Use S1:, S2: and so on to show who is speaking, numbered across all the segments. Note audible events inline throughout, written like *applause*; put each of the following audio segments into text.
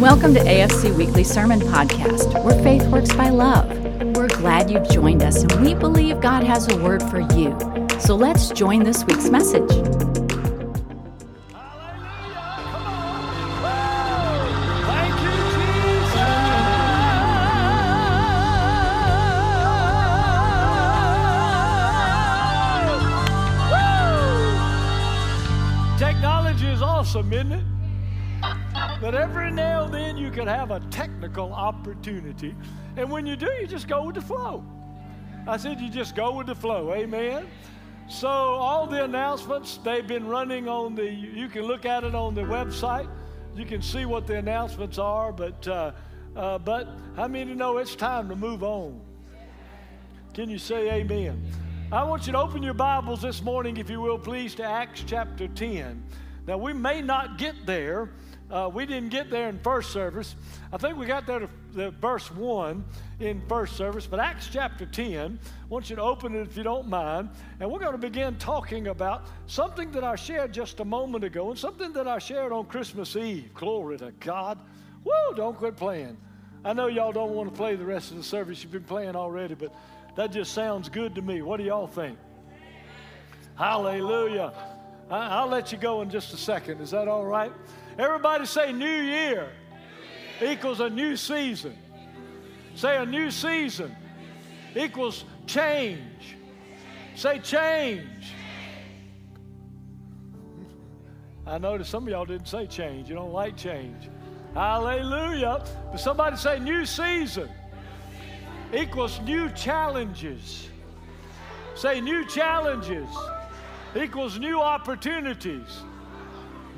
S1: Welcome to AFC Weekly Sermon Podcast, where faith works by love. We're glad you've joined us, and we believe God has a word for you. So let's join this week's message.
S2: Have a technical opportunity. And when you do, you just go with the flow. I said, you just go with the flow. Amen. So, all the announcements, they've been running on the, you can look at it on the website. You can see what the announcements are. But, uh, uh, but how many know it's time to move on? Can you say amen? I want you to open your Bibles this morning, if you will, please, to Acts chapter 10. Now, we may not get there uh, we didn't get there in first service. I think we got there to the verse 1 in first service, but Acts chapter 10, I want you to open it if you don't mind. And we're going to begin talking about something that I shared just a moment ago and something that I shared on Christmas Eve. Glory to God. Woo, don't quit playing. I know y'all don't want to play the rest of the service. You've been playing already, but that just sounds good to me. What do y'all think? Hallelujah. I'll let you go in just a second. Is that all right? Everybody say New Year equals a new season. Say a new season equals change. Say change. I noticed some of y'all didn't say change. You don't like change. Hallelujah. But somebody say new season equals new challenges. Say new challenges equals new opportunities.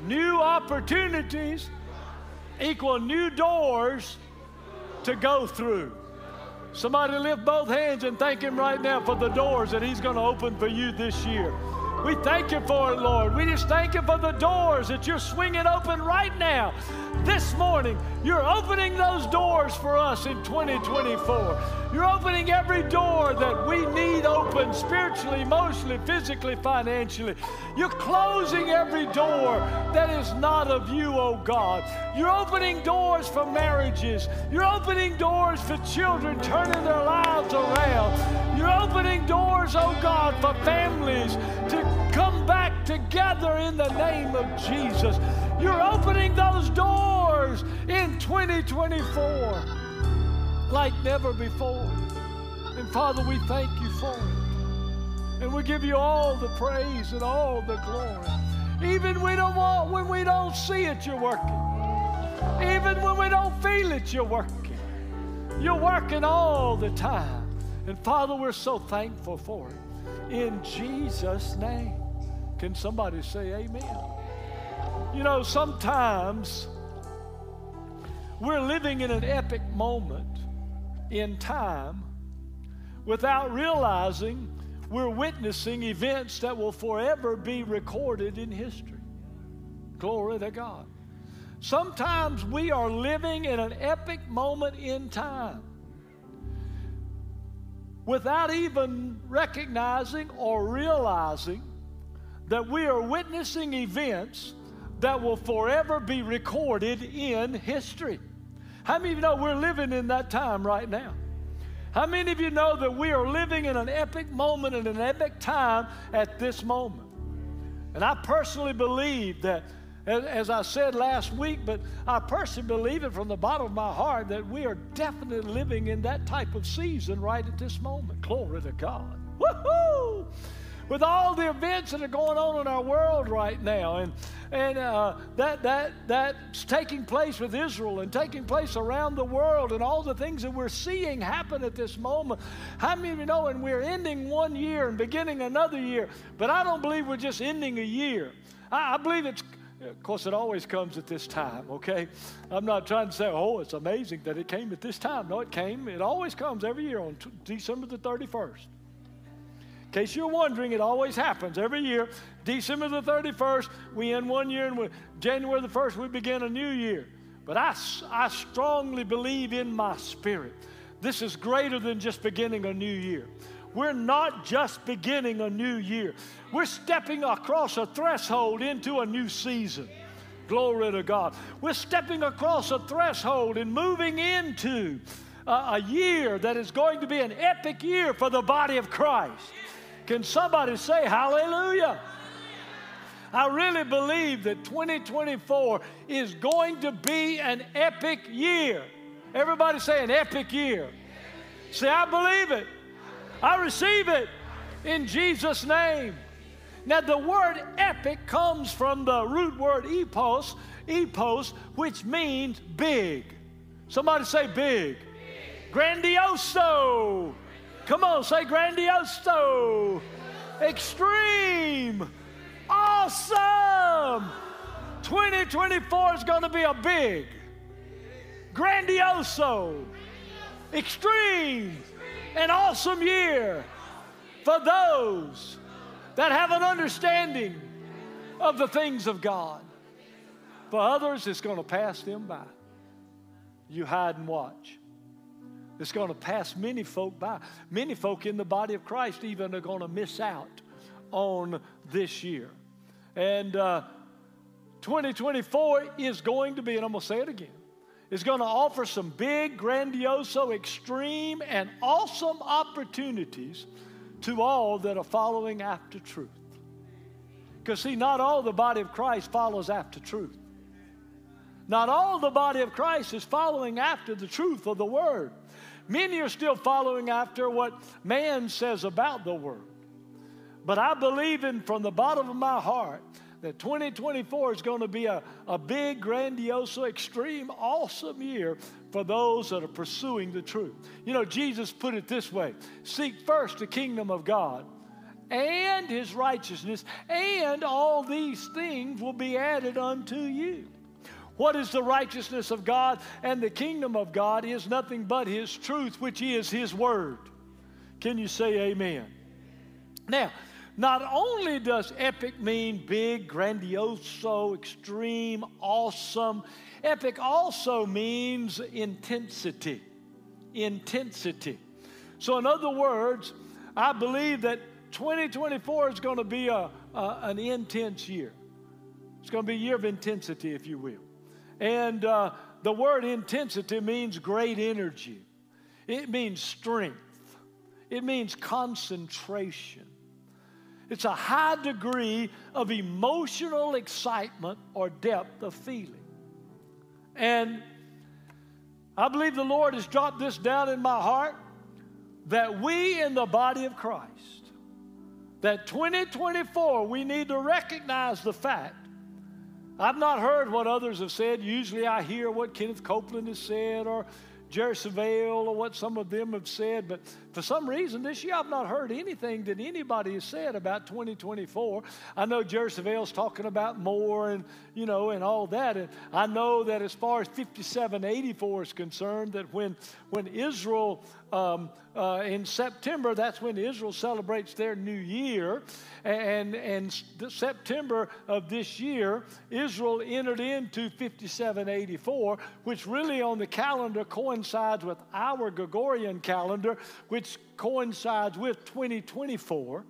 S2: New opportunities equal new doors to go through. Somebody lift both hands and thank Him right now for the doors that He's going to open for you this year. We thank you for it, Lord. We just thank you for the doors that you're swinging open right now. This morning, you're opening those doors for us in 2024. You're opening every door that we need open spiritually, emotionally, physically, financially. You're closing every door that is not of you, oh God. You're opening doors for marriages. You're opening doors for children turning their lives around. You're opening doors, oh God, for families to together in the name of Jesus. You're opening those doors in 2024 like never before. And Father, we thank you for it. And we give you all the praise and all the glory. Even we don't want, when we don't see it, you're working. Even when we don't feel it, you're working. You're working all the time. And Father, we're so thankful for it. In Jesus' name. Can somebody say amen? You know, sometimes we're living in an epic moment in time without realizing we're witnessing events that will forever be recorded in history. Glory to God. Sometimes we are living in an epic moment in time without even recognizing or realizing that we are witnessing events that will forever be recorded in history. How many of you know we're living in that time right now? How many of you know that we are living in an epic moment and an epic time at this moment? And I personally believe that, as I said last week, but I personally believe it from the bottom of my heart that we are definitely living in that type of season right at this moment. Glory to God. Woohoo! With all the events that are going on in our world right now, and and uh, that that that's taking place with Israel and taking place around the world, and all the things that we're seeing happen at this moment. How many of you know? And we're ending one year and beginning another year, but I don't believe we're just ending a year. I, I believe it's of course, it always comes at this time, okay? I'm not trying to say, oh, it's amazing that it came at this time. No, it came. It always comes every year on t- December the 31st. In case you're wondering, it always happens every year. December the 31st, we end one year, and January the 1st, we begin a new year. But I, I strongly believe in my spirit. This is greater than just beginning a new year. We're not just beginning a new year, we're stepping across a threshold into a new season. Glory to God. We're stepping across a threshold and moving into a, a year that is going to be an epic year for the body of Christ. Can somebody say hallelujah? I really believe that 2024 is going to be an epic year. Everybody say an epic year. Say, I believe it. I receive it in Jesus' name. Now, the word epic comes from the root word epos, epos, which means big. Somebody say big. big. Grandioso. Come on, say grandioso. Extreme. Awesome. 2024 is going to be a big, grandioso, extreme, and awesome year for those that have an understanding of the things of God. For others, it's going to pass them by. You hide and watch. It's going to pass many folk by. Many folk in the body of Christ even are going to miss out on this year. And uh, 2024 is going to be, and I'm going to say it again, is going to offer some big, grandioso, extreme, and awesome opportunities to all that are following after truth. Because, see, not all the body of Christ follows after truth. Not all the body of Christ is following after the truth of the Word. Many are still following after what man says about the Word. But I believe in from the bottom of my heart that 2024 is going to be a, a big, grandiose, extreme, awesome year for those that are pursuing the truth. You know, Jesus put it this way Seek first the kingdom of God and his righteousness, and all these things will be added unto you. What is the righteousness of God and the kingdom of God is nothing but his truth, which is his word. Can you say amen? Now, not only does epic mean big, grandioso, extreme, awesome, epic also means intensity. Intensity. So, in other words, I believe that 2024 is going to be a, a an intense year. It's going to be a year of intensity, if you will. And uh, the word intensity means great energy, it means strength, it means concentration. It's a high degree of emotional excitement or depth of feeling. And I believe the Lord has dropped this down in my heart that we in the body of Christ, that 2024, we need to recognize the fact. I've not heard what others have said. Usually I hear what Kenneth Copeland has said or Jerry Savelle or what some of them have said, but for some reason this year I've not heard anything that anybody has said about 2024. I know Jerry Savelle's talking about more and, you know, and all that. And I know that as far as 5784 is concerned, that when, when Israel um, uh, in September, that's when Israel celebrates their new year. And, and September of this year, Israel entered into 5784, which really on the calendar coincides with our Gregorian calendar, which coincides with 2024.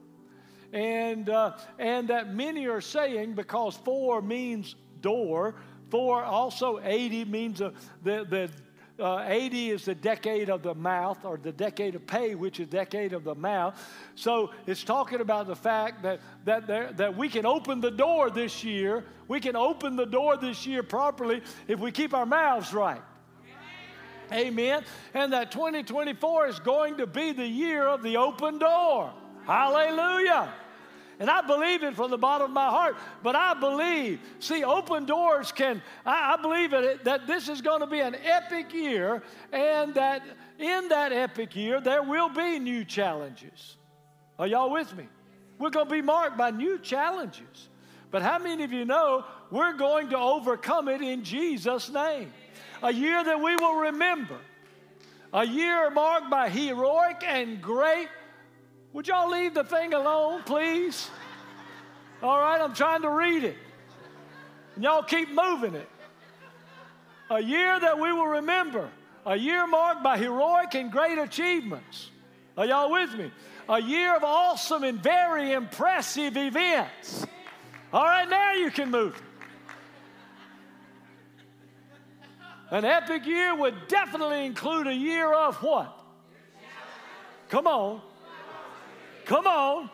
S2: And, uh, and that many are saying, because four means door, four also 80 means a, the, the uh, 80 is the decade of the mouth, or the decade of pay, which is decade of the mouth. So it's talking about the fact that, that, there, that we can open the door this year. We can open the door this year properly if we keep our mouths right. Amen. And that 2024 is going to be the year of the open door. Hallelujah. And I believe it from the bottom of my heart. But I believe, see, open doors can, I, I believe it, that this is going to be an epic year, and that in that epic year, there will be new challenges. Are y'all with me? We're going to be marked by new challenges. But how many of you know we're going to overcome it in Jesus' name? A year that we will remember. A year marked by heroic and great would y'all leave the thing alone, please? All right, I'm trying to read it. And y'all keep moving it. A year that we will remember. A year marked by heroic and great achievements. Are y'all with me? A year of awesome and very impressive events. All right, now you can move. An epic year would definitely include a year of what? Come on. Come on.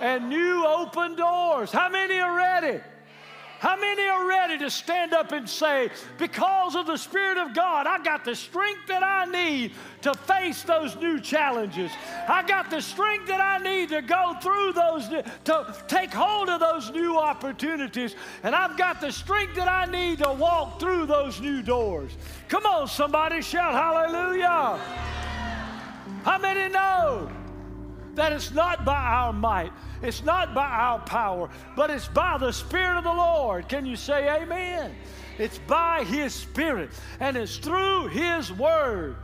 S2: And new open doors. How many are ready? How many are ready to stand up and say, because of the Spirit of God, I got the strength that I need to face those new challenges? I got the strength that I need to go through those, to take hold of those new opportunities. And I've got the strength that I need to walk through those new doors. Come on, somebody shout hallelujah. How many know that it's not by our might? It's not by our power, but it's by the Spirit of the Lord. Can you say amen? It's by His Spirit, and it's through His Word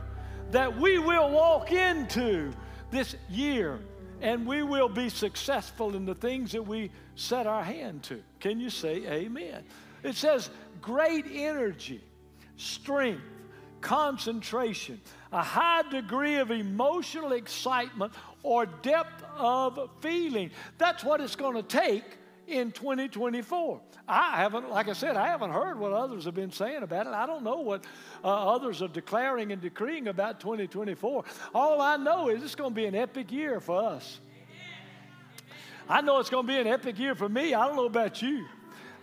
S2: that we will walk into this year and we will be successful in the things that we set our hand to. Can you say amen? It says great energy, strength, concentration, a high degree of emotional excitement or depth of feeling. That's what it's going to take in 2024. I haven't, like I said, I haven't heard what others have been saying about it. I don't know what uh, others are declaring and decreeing about 2024. All I know is it's going to be an epic year for us. I know it's going to be an epic year for me. I don't know about you.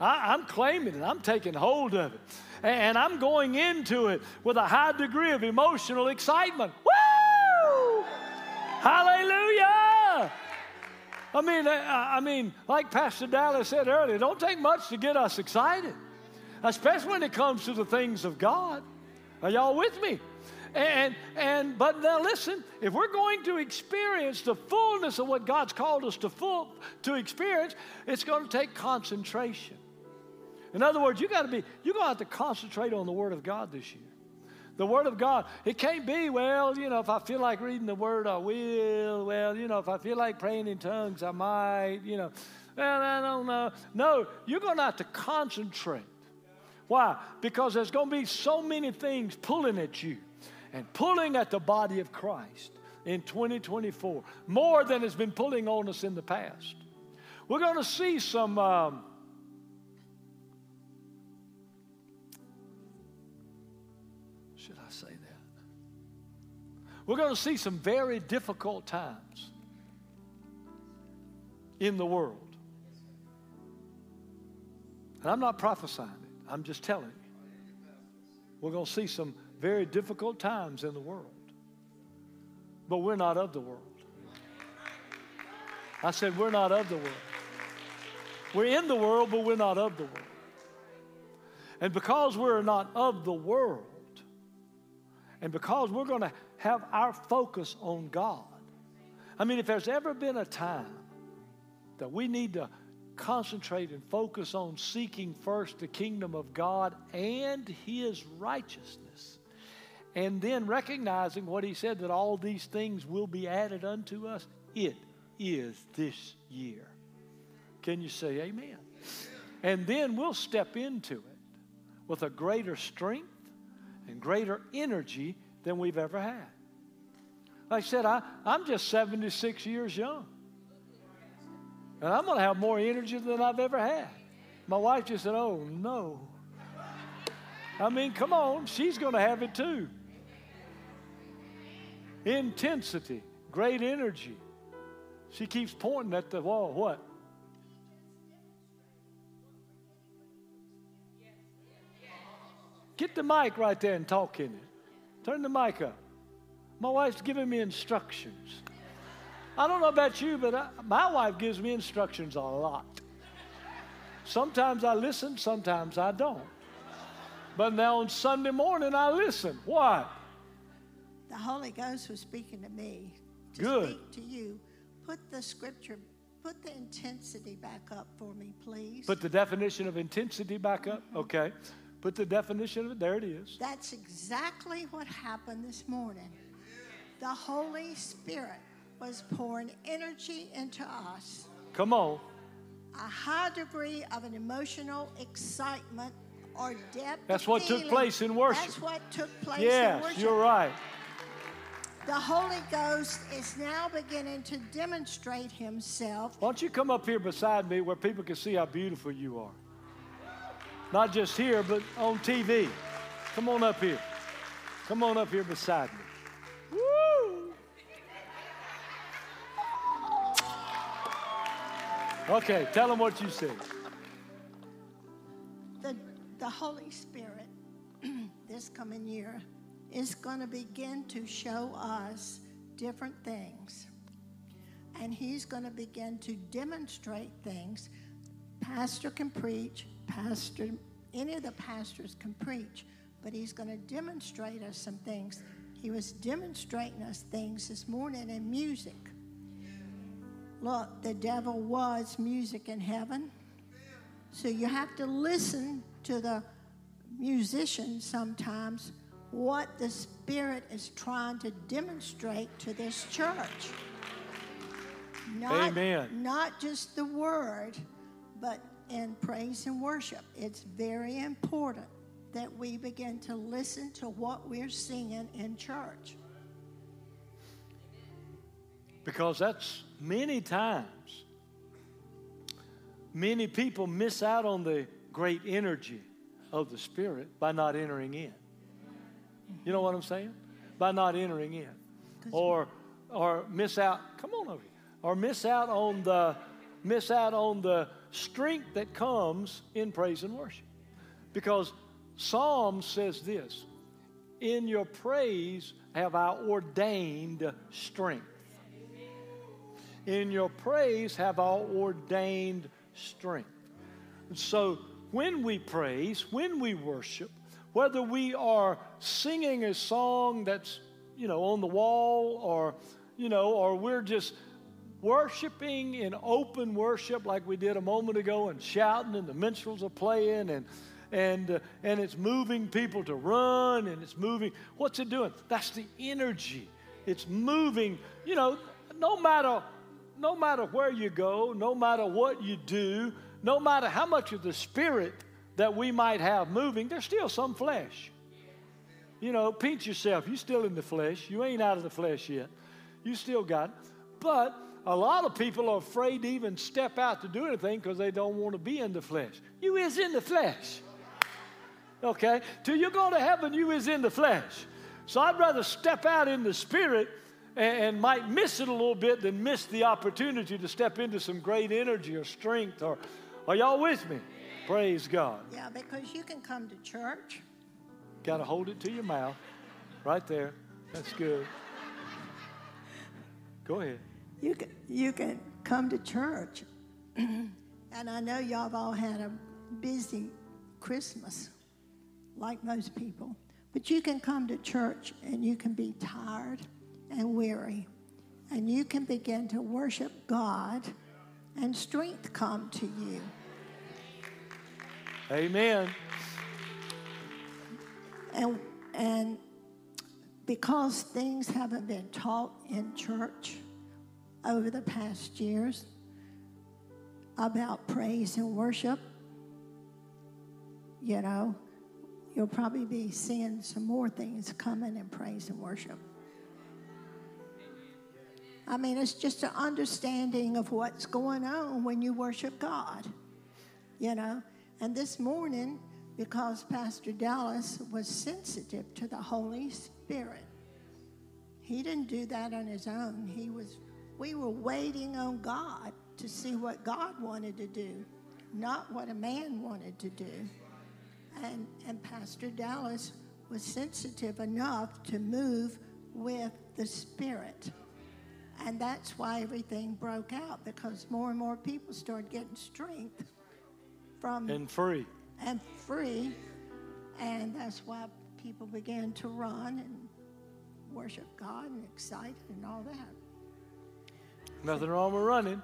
S2: I, am claiming it, I'm taking hold of it. And, and I'm going into it with a high degree of emotional excitement. Woo! I mean, I mean, like Pastor Dallas said earlier, don't take much to get us excited, especially when it comes to the things of God. Are y'all with me? And, and but now listen, if we're going to experience the fullness of what God's called us to full to experience, it's going to take concentration. In other words, you got to be, you're going to have to concentrate on the Word of God this year. The Word of God. It can't be, well, you know, if I feel like reading the Word, I will. Well, you know, if I feel like praying in tongues, I might, you know. Well, I don't know. No, you're going to have to concentrate. Why? Because there's going to be so many things pulling at you and pulling at the body of Christ in 2024, more than has been pulling on us in the past. We're going to see some. Um, We're going to see some very difficult times in the world. And I'm not prophesying it, I'm just telling you. We're going to see some very difficult times in the world. But we're not of the world. I said, we're not of the world. We're in the world, but we're not of the world. And because we're not of the world, and because we're going to have our focus on God. I mean, if there's ever been a time that we need to concentrate and focus on seeking first the kingdom of God and His righteousness, and then recognizing what He said that all these things will be added unto us, it is this year. Can you say amen? And then we'll step into it with a greater strength and greater energy than we've ever had. Like I said, I, I'm just 76 years young. And I'm going to have more energy than I've ever had. My wife just said, Oh, no. I mean, come on, she's going to have it too. Intensity, great energy. She keeps pointing at the wall. What? Get the mic right there and talk in it. Turn the mic up. My wife's giving me instructions. I don't know about you, but I, my wife gives me instructions a lot. Sometimes I listen, sometimes I don't. But now on Sunday morning, I listen. Why?
S3: The Holy Ghost was speaking to me to
S2: Good.
S3: speak to you. Put the scripture, put the intensity back up for me, please.
S2: Put the definition of intensity back up. Mm-hmm. Okay. Put the definition of it. There it is.
S3: That's exactly what happened this morning. The Holy Spirit was pouring energy into us.
S2: Come on.
S3: A high degree of an emotional excitement or depth.
S2: That's what
S3: feeling.
S2: took place in worship.
S3: That's what took place
S2: yes,
S3: in worship.
S2: you're right.
S3: The Holy Ghost is now beginning to demonstrate Himself.
S2: Why don't you come up here beside me where people can see how beautiful you are? Not just here, but on TV. Come on up here. Come on up here beside me. Woo! Okay, tell them what you said.
S3: The, the Holy Spirit *clears throat* this coming year is going to begin to show us different things. And He's going to begin to demonstrate things. Pastor can preach, pastor, any of the pastors can preach, but He's going to demonstrate us some things. He was demonstrating us things this morning in music. Look, the devil was music in heaven. So you have to listen to the musicians sometimes what the Spirit is trying to demonstrate to this church. Not,
S2: Amen.
S3: Not just the word, but in praise and worship. It's very important that we begin to listen to what we're singing in church.
S2: Because that's many times, many people miss out on the great energy of the Spirit by not entering in. You know what I'm saying? By not entering in. Or or miss out, come on over here. Or miss out on the miss out on the strength that comes in praise and worship. Because Psalm says this In your praise have I ordained strength. In your praise have I ordained strength. So when we praise, when we worship, whether we are singing a song that's, you know, on the wall or, you know, or we're just worshiping in open worship like we did a moment ago and shouting and the minstrels are playing and and uh, and it's moving people to run and it's moving. What's it doing? That's the energy. It's moving. You know no matter no matter where you go no matter what you do no matter how much of the spirit that we might have moving there's still some flesh. You know pinch yourself. You're still in the flesh. You ain't out of the flesh yet. You still got it. but a lot of people are afraid to even step out to do anything because they don't want to be in the flesh. You is in the flesh. Okay? Till you go to heaven, you is in the flesh. So I'd rather step out in the spirit and, and might miss it a little bit than miss the opportunity to step into some great energy or strength. Or are y'all with me? Praise God.
S3: Yeah, because you can come to church.
S2: Got to hold it to your mouth. Right there. That's good. Go ahead.
S3: You can, you can come to church. *clears throat* and I know y'all have all had a busy Christmas, like most people. But you can come to church and you can be tired and weary. And you can begin to worship God and strength come to you.
S2: Amen.
S3: And, and because things haven't been taught in church over the past years about praise and worship, you know, you'll probably be seeing some more things coming in praise and worship. I mean, it's just an understanding of what's going on when you worship God, you know. And this morning, because Pastor Dallas was sensitive to the Holy Spirit, he didn't do that on his own. He was, we were waiting on God to see what God wanted to do, not what a man wanted to do. And, and Pastor Dallas was sensitive enough to move with the Spirit. And that's why everything broke out because more and more people started getting strength from
S2: And free.
S3: and free. And that's why people began to run and worship God and excited and all that.
S2: Nothing wrong with running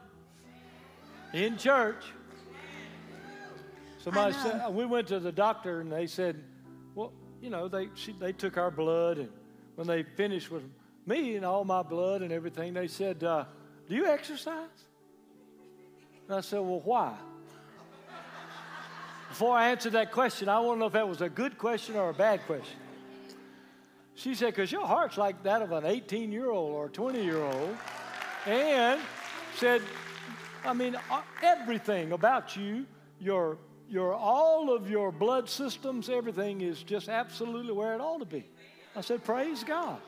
S2: in church. Somebody said we went to the doctor and they said, well, you know, they she, they took our blood and when they finished with me and all my blood and everything, they said, uh, "Do you exercise?" And I said, "Well, why?" Before I answered that question, I want to know if that was a good question or a bad question. She said, because your heart's like that of an 18 year old or 20 year old. And said, I mean, uh, everything about you, your, your all of your blood systems, everything is just absolutely where it ought to be. I said, Praise God.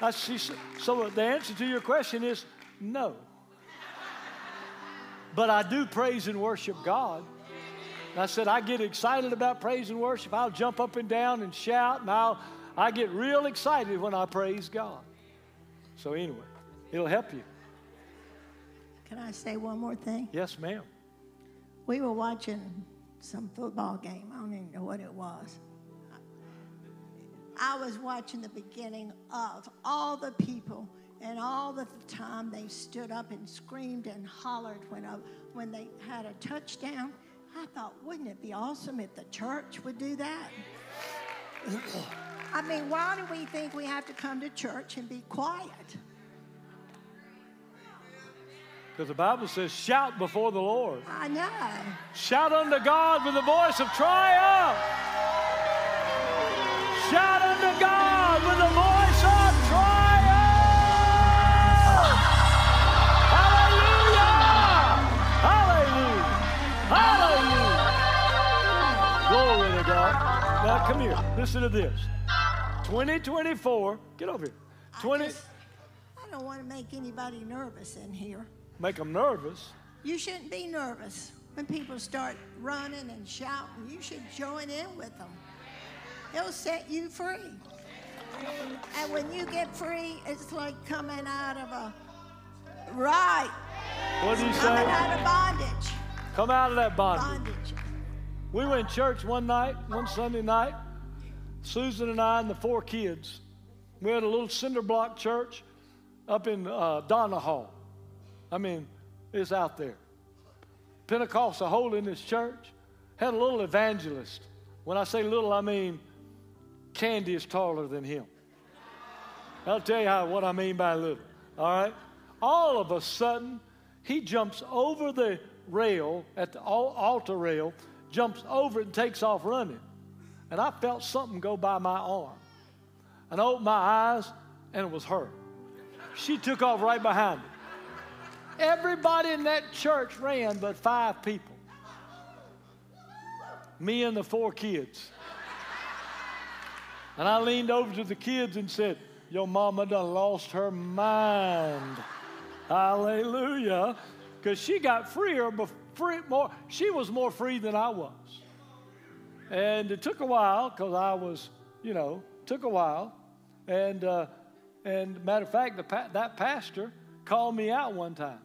S2: I, she, so the answer to your question is no. But I do praise and worship God. I said, I get excited about praise and worship. I'll jump up and down and shout, and I'll, I get real excited when I praise God. So, anyway, it'll help you.
S3: Can I say one more thing?
S2: Yes, ma'am.
S3: We were watching some football game. I don't even know what it was. I was watching the beginning of all the people and all the time they stood up and screamed and hollered when, a, when they had a touchdown. I thought, wouldn't it be awesome if the church would do that? I mean, why do we think we have to come to church and be quiet?
S2: Because the Bible says, shout before the Lord.
S3: I know.
S2: Shout unto God with the voice of triumph. Shout unto God with the voice of triumph. Hallelujah! Hallelujah! Hallelujah! Glory to God. Now come here. Listen to this. 2024. Get over here. 20.
S3: I, just, I don't want to make anybody nervous in here.
S2: Make them nervous.
S3: You shouldn't be nervous when people start running and shouting. You should join in with them. It'll set you free. And when you get free, it's like coming out of a right.
S2: What do you
S3: Coming
S2: say?
S3: out of bondage.
S2: Come out of that bondage.
S3: Bondage.
S2: We went to church one night, one Sunday night. Susan and I and the four kids. We had a little cinder block church up in uh, Donahoe. I mean, it's out there. Pentecostal holiness church had a little evangelist. When I say little, I mean Candy is taller than him. I'll tell you how, what I mean by little. All right? All of a sudden, he jumps over the rail at the altar rail, jumps over it and takes off running. And I felt something go by my arm. And I opened my eyes, and it was her. She took off right behind me. Everybody in that church ran but five people. Me and the four kids. And I leaned over to the kids and said, Your mama done lost her mind. Hallelujah. Because she got freer, free, more, she was more free than I was. And it took a while because I was, you know, took a while. And, uh, and matter of fact, the that pastor called me out one time.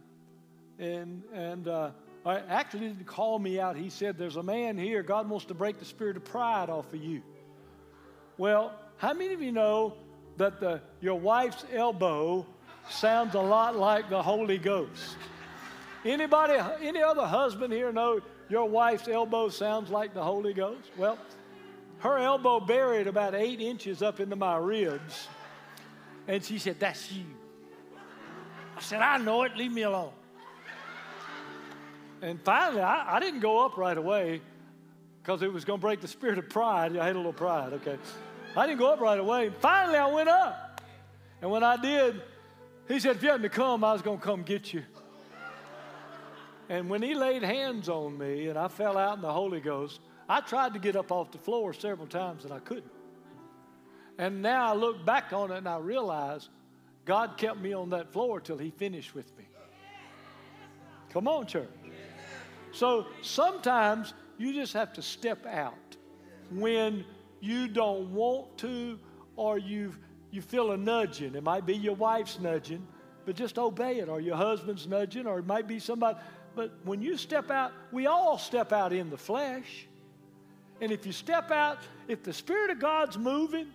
S2: And, and uh, actually didn't call me out. He said, There's a man here. God wants to break the spirit of pride off of you. Well, how many of you know that the, your wife's elbow sounds a lot like the Holy Ghost? Anybody, any other husband here know your wife's elbow sounds like the Holy Ghost? Well, her elbow buried about eight inches up into my ribs. And she said, That's you. I said, I know it, leave me alone. And finally, I, I didn't go up right away because it was going to break the spirit of pride. I had a little pride, okay. I didn't go up right away. Finally, I went up. And when I did, he said, If you hadn't come, I was going to come get you. And when he laid hands on me and I fell out in the Holy Ghost, I tried to get up off the floor several times and I couldn't. And now I look back on it and I realize God kept me on that floor till he finished with me. Come on, church. So sometimes you just have to step out when you don't want to or you you feel a nudging. It might be your wife's nudging, but just obey it, or your husband's nudging, or it might be somebody. But when you step out, we all step out in the flesh. And if you step out, if the Spirit of God's moving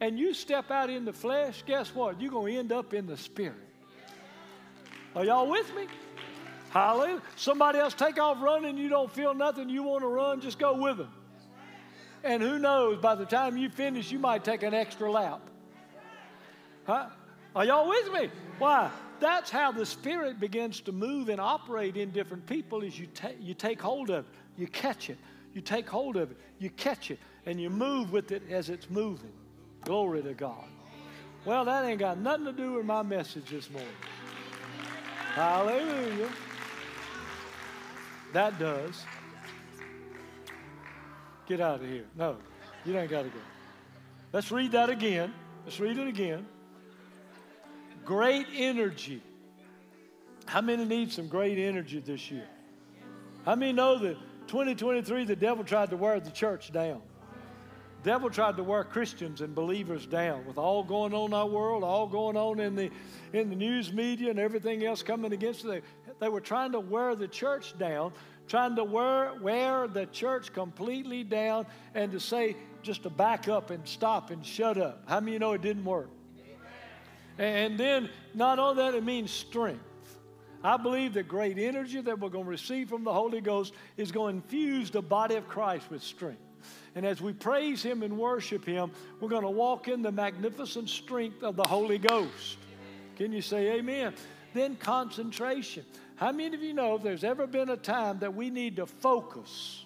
S2: and you step out in the flesh, guess what? You're going to end up in the Spirit. Are y'all with me? Hallelujah. Somebody else take off running, you don't feel nothing, you want to run, just go with them. And who knows, by the time you finish, you might take an extra lap. Huh? Are y'all with me? Why? That's how the Spirit begins to move and operate in different people is you, ta- you take hold of it, you catch it, you take hold of it, you catch it, and you move with it as it's moving. Glory to God. Well, that ain't got nothing to do with my message this morning. Hallelujah. That does. Get out of here. No, you ain't got to go. Let's read that again. Let's read it again. Great energy. How many need some great energy this year? How many know that 2023 the devil tried to wear the church down? Devil tried to wear Christians and believers down with all going on in our world, all going on in the in the news media and everything else coming against it. They, they were trying to wear the church down, trying to wear wear the church completely down and to say just to back up and stop and shut up. How many you know it didn't work? And then not only that, it means strength. I believe the great energy that we're going to receive from the Holy Ghost is going to infuse the body of Christ with strength. And as we praise Him and worship Him, we're going to walk in the magnificent strength of the Holy Ghost. Can you say amen? Then concentration. How many of you know if there's ever been a time that we need to focus,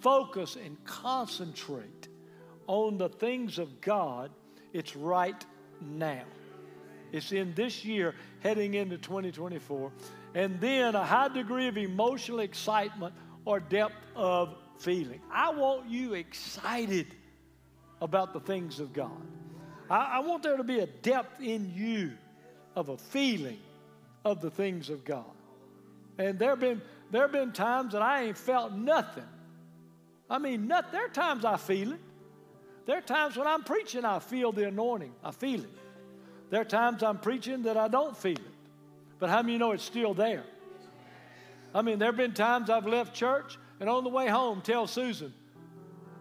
S2: focus and concentrate on the things of God? It's right now. It's in this year heading into 2024. And then a high degree of emotional excitement or depth of feeling. I want you excited about the things of God. I, I, want there to be a depth in you of a feeling of the things of God. And there have been there have been times that I ain't felt nothing. I mean, not, there are times I feel it. There are times when I'm preaching, I feel the anointing. I feel it. There are times I'm preaching that I don't feel it. But how many you know it's still there? I mean, there have been times I've left church and on the way home, tell Susan,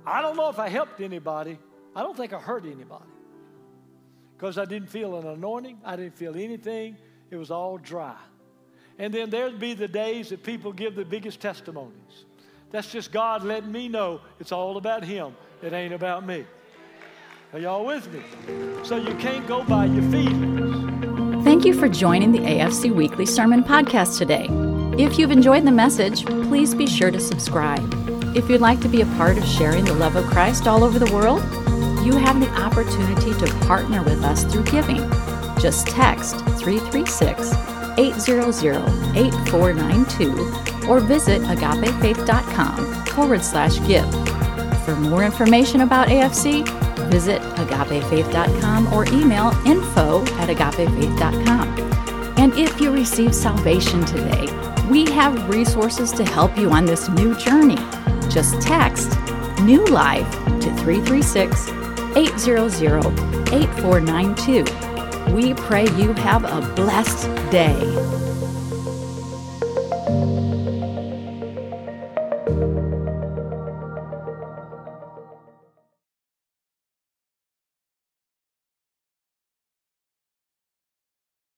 S2: I don't know if I helped anybody. I don't think I hurt anybody. Because I didn't feel an anointing, I didn't feel anything. It was all dry. And then there'd be the days that people give the biggest testimonies. That's just God letting me know it's all about Him. It ain't about me. Are y'all with me? So you can't go by your feelings.
S1: Thank you for joining the AFC Weekly Sermon Podcast today. If you've enjoyed the message, please be sure to subscribe. If you'd like to be a part of sharing the love of Christ all over the world, you have the opportunity to partner with us through giving. Just text 336 800 8492 or visit agapefaith.com forward slash give. For more information about AFC, visit agapefaith.com or email info at agapefaith.com. And if you receive salvation today, we have resources to help you on this new journey. Just text New Life to 336 800 8492. We pray you have a blessed day.